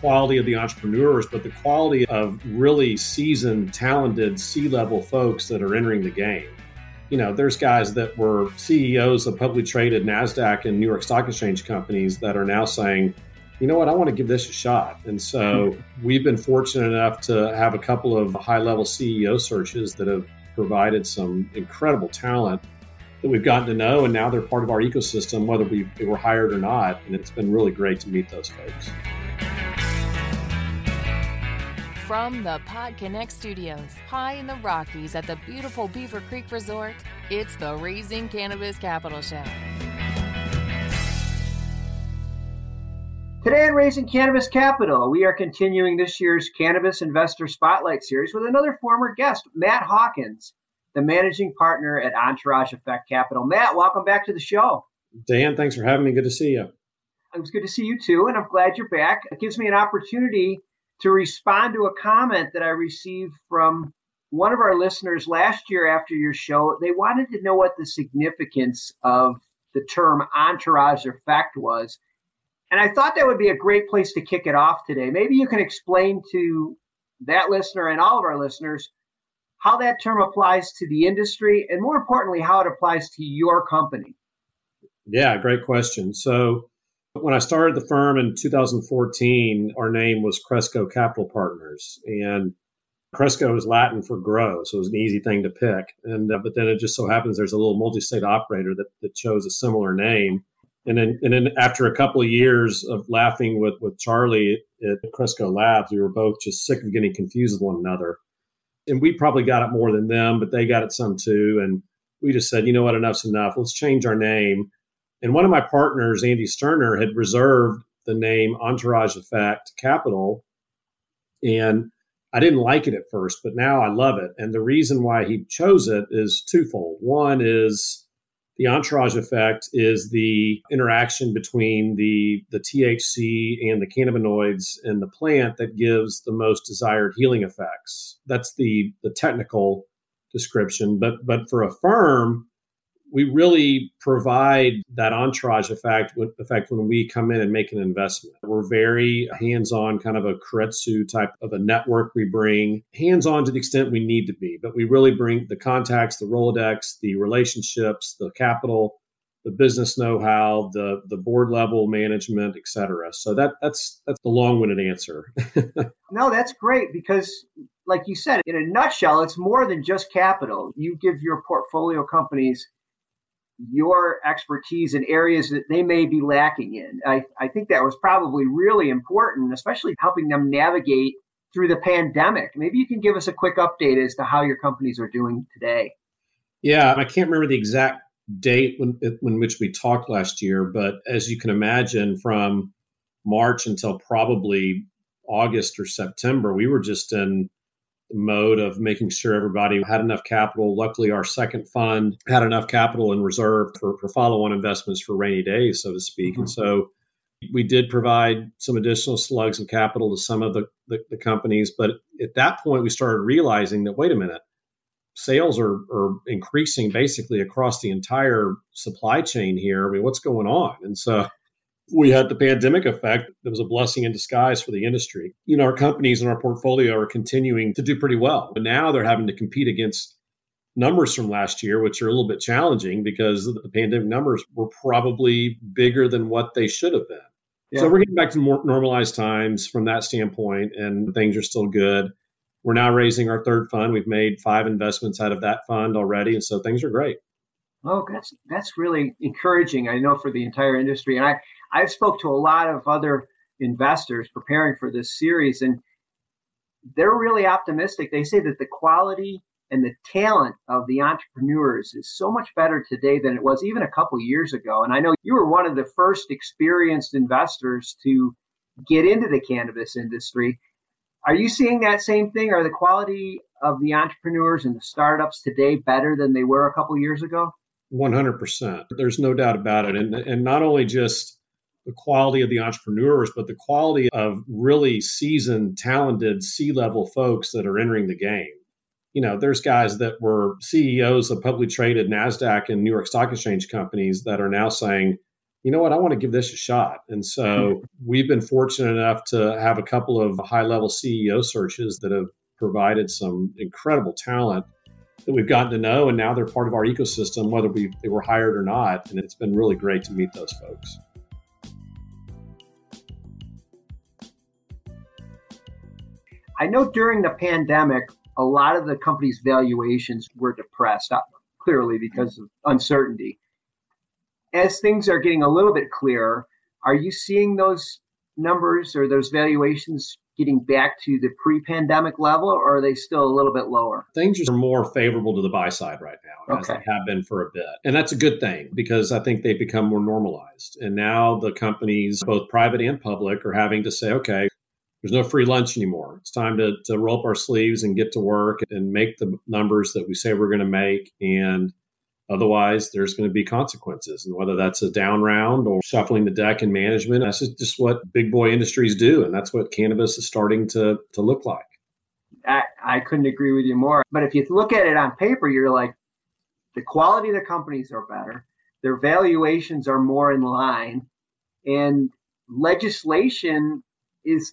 quality of the entrepreneurs, but the quality of really seasoned, talented C level folks that are entering the game. You know, there's guys that were CEOs of publicly traded NASDAQ and New York Stock Exchange companies that are now saying, you know what, I want to give this a shot. And so hmm. we've been fortunate enough to have a couple of high level CEO searches that have provided some incredible talent that we've gotten to know, and now they're part of our ecosystem, whether we, we were hired or not. And it's been really great to meet those folks. From the Pod Connect Studios, high in the Rockies at the beautiful Beaver Creek Resort, it's the Raising Cannabis Capital Show. Today on Raising Cannabis Capital, we are continuing this year's Cannabis Investor Spotlight Series with another former guest, Matt Hawkins the managing partner at Entourage Effect Capital. Matt, welcome back to the show. Dan, thanks for having me. Good to see you. It's good to see you too, and I'm glad you're back. It gives me an opportunity to respond to a comment that I received from one of our listeners last year after your show. They wanted to know what the significance of the term entourage effect was. And I thought that would be a great place to kick it off today. Maybe you can explain to that listener and all of our listeners how that term applies to the industry, and more importantly, how it applies to your company. Yeah, great question. So, when I started the firm in 2014, our name was Cresco Capital Partners, and Cresco is Latin for grow, so it was an easy thing to pick. And uh, but then it just so happens there's a little multi-state operator that, that chose a similar name. And then, and then after a couple of years of laughing with, with Charlie at Cresco Labs, we were both just sick of getting confused with one another and we probably got it more than them, but they got it some too. And we just said, you know what, enough's enough. Let's change our name. And one of my partners, Andy Sturner, had reserved the name Entourage Effect Capital. And I didn't like it at first, but now I love it. And the reason why he chose it is twofold. One is the entourage effect is the interaction between the, the THC and the cannabinoids in the plant that gives the most desired healing effects. That's the, the technical description. But, but for a firm, we really provide that entourage effect, effect when we come in and make an investment. We're very hands on, kind of a keiretsu type of a network we bring, hands on to the extent we need to be, but we really bring the contacts, the Rolodex, the relationships, the capital, the business know-how, the the board level management, et cetera. So that that's that's the long-winded answer. no, that's great because like you said, in a nutshell, it's more than just capital. You give your portfolio companies your expertise in areas that they may be lacking in. I, I think that was probably really important, especially helping them navigate through the pandemic. Maybe you can give us a quick update as to how your companies are doing today. Yeah, I can't remember the exact date when, when which we talked last year, but as you can imagine, from March until probably August or September, we were just in mode of making sure everybody had enough capital. Luckily, our second fund had enough capital in reserve for, for follow on investments for rainy days, so to speak. Mm-hmm. And so we did provide some additional slugs of capital to some of the, the, the, companies. But at that point, we started realizing that, wait a minute, sales are, are increasing basically across the entire supply chain here. I mean, what's going on? And so we had the pandemic effect that was a blessing in disguise for the industry. You know, our companies in our portfolio are continuing to do pretty well, but now they're having to compete against numbers from last year, which are a little bit challenging because the pandemic numbers were probably bigger than what they should have been. Yeah. So we're getting back to more normalized times from that standpoint, and things are still good. We're now raising our third fund. We've made five investments out of that fund already, and so things are great. Oh, that's that's really encouraging. I know for the entire industry, and I I've spoke to a lot of other investors preparing for this series, and they're really optimistic. They say that the quality and the talent of the entrepreneurs is so much better today than it was even a couple years ago. And I know you were one of the first experienced investors to get into the cannabis industry. Are you seeing that same thing? Are the quality of the entrepreneurs and the startups today better than they were a couple years ago? 100%. There's no doubt about it. And, and not only just the quality of the entrepreneurs, but the quality of really seasoned, talented C level folks that are entering the game. You know, there's guys that were CEOs of publicly traded NASDAQ and New York Stock Exchange companies that are now saying, you know what, I want to give this a shot. And so mm-hmm. we've been fortunate enough to have a couple of high level CEO searches that have provided some incredible talent that we've gotten to know. And now they're part of our ecosystem, whether we, they were hired or not. And it's been really great to meet those folks. I know during the pandemic, a lot of the company's valuations were depressed, uh, clearly because of uncertainty. As things are getting a little bit clearer, are you seeing those numbers or those valuations getting back to the pre-pandemic level, or are they still a little bit lower? Things are more favorable to the buy side right now, okay. as they have been for a bit, and that's a good thing because I think they've become more normalized. And now the companies, both private and public, are having to say, okay, there's no free lunch anymore. It's time to, to roll up our sleeves and get to work and make the numbers that we say we're going to make. And otherwise, there's going to be consequences. And whether that's a down round or shuffling the deck in management, that's just what big boy industries do. And that's what cannabis is starting to, to look like. I, I couldn't agree with you more. But if you look at it on paper, you're like, the quality of the companies are better, their valuations are more in line, and legislation is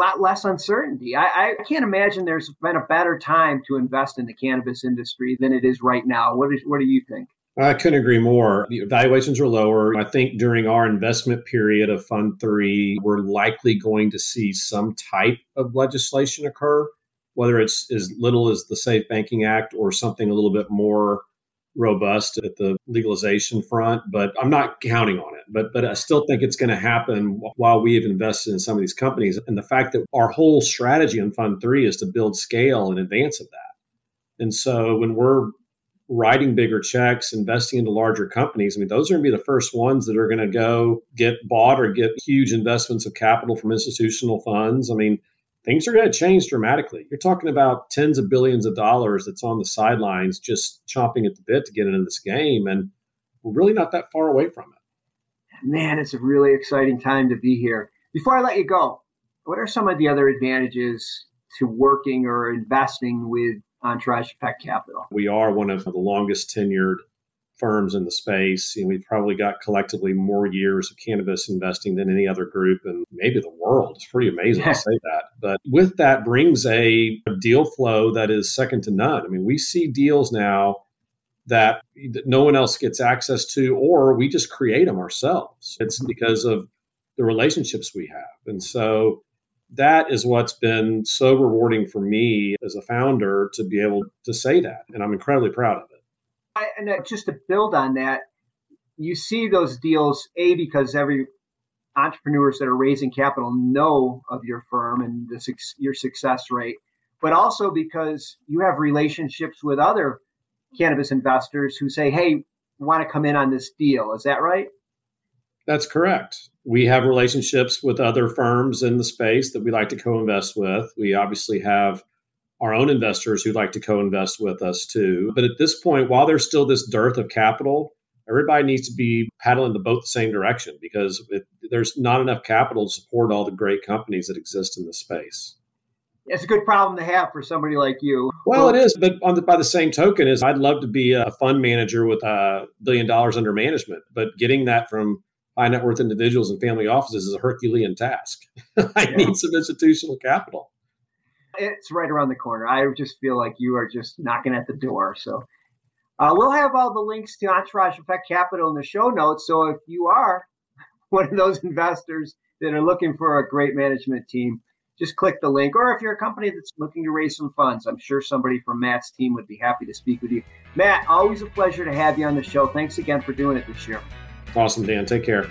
lot less uncertainty. I, I, can't imagine there's been a better time to invest in the cannabis industry than it is right now. What, is, what do you think? I couldn't agree more. The valuations are lower. I think during our investment period of Fund 3, we're likely going to see some type of legislation occur, whether it's as little as the Safe Banking Act or something a little bit more robust at the legalization front, but I'm not counting on it. But but I still think it's going to happen while we have invested in some of these companies. And the fact that our whole strategy on Fund Three is to build scale in advance of that. And so when we're writing bigger checks, investing into larger companies, I mean, those are going to be the first ones that are going to go get bought or get huge investments of capital from institutional funds. I mean, things are going to change dramatically. You're talking about tens of billions of dollars that's on the sidelines just chomping at the bit to get into this game. And we're really not that far away from it. Man, it's a really exciting time to be here. Before I let you go, what are some of the other advantages to working or investing with Entourage Effect Capital? We are one of the longest tenured firms in the space. You know, we've probably got collectively more years of cannabis investing than any other group in maybe the world. It's pretty amazing to say that. But with that brings a, a deal flow that is second to none. I mean, we see deals now that no one else gets access to, or we just create them ourselves. It's mm-hmm. because of the relationships we have. And so that is what's been so rewarding for me as a founder to be able to say that. And I'm incredibly proud of it. I, and just to build on that, you see those deals a because every entrepreneurs that are raising capital know of your firm and the, your success rate, but also because you have relationships with other cannabis investors who say, "Hey, want to come in on this deal?" Is that right? That's correct. We have relationships with other firms in the space that we like to co-invest with. We obviously have our own investors who'd like to co-invest with us too. But at this point, while there's still this dearth of capital, everybody needs to be paddling the boat the same direction because it, there's not enough capital to support all the great companies that exist in the space. It's a good problem to have for somebody like you. Well, it is, but the, by the same token, is I'd love to be a fund manager with a billion dollars under management, but getting that from high net worth individuals and family offices is a Herculean task. I yeah. need some institutional capital it's right around the corner. I just feel like you are just knocking at the door. So uh, we'll have all the links to Entourage Effect Capital in the show notes. So if you are one of those investors that are looking for a great management team, just click the link. Or if you're a company that's looking to raise some funds, I'm sure somebody from Matt's team would be happy to speak with you. Matt, always a pleasure to have you on the show. Thanks again for doing it this year. Awesome, Dan. Take care.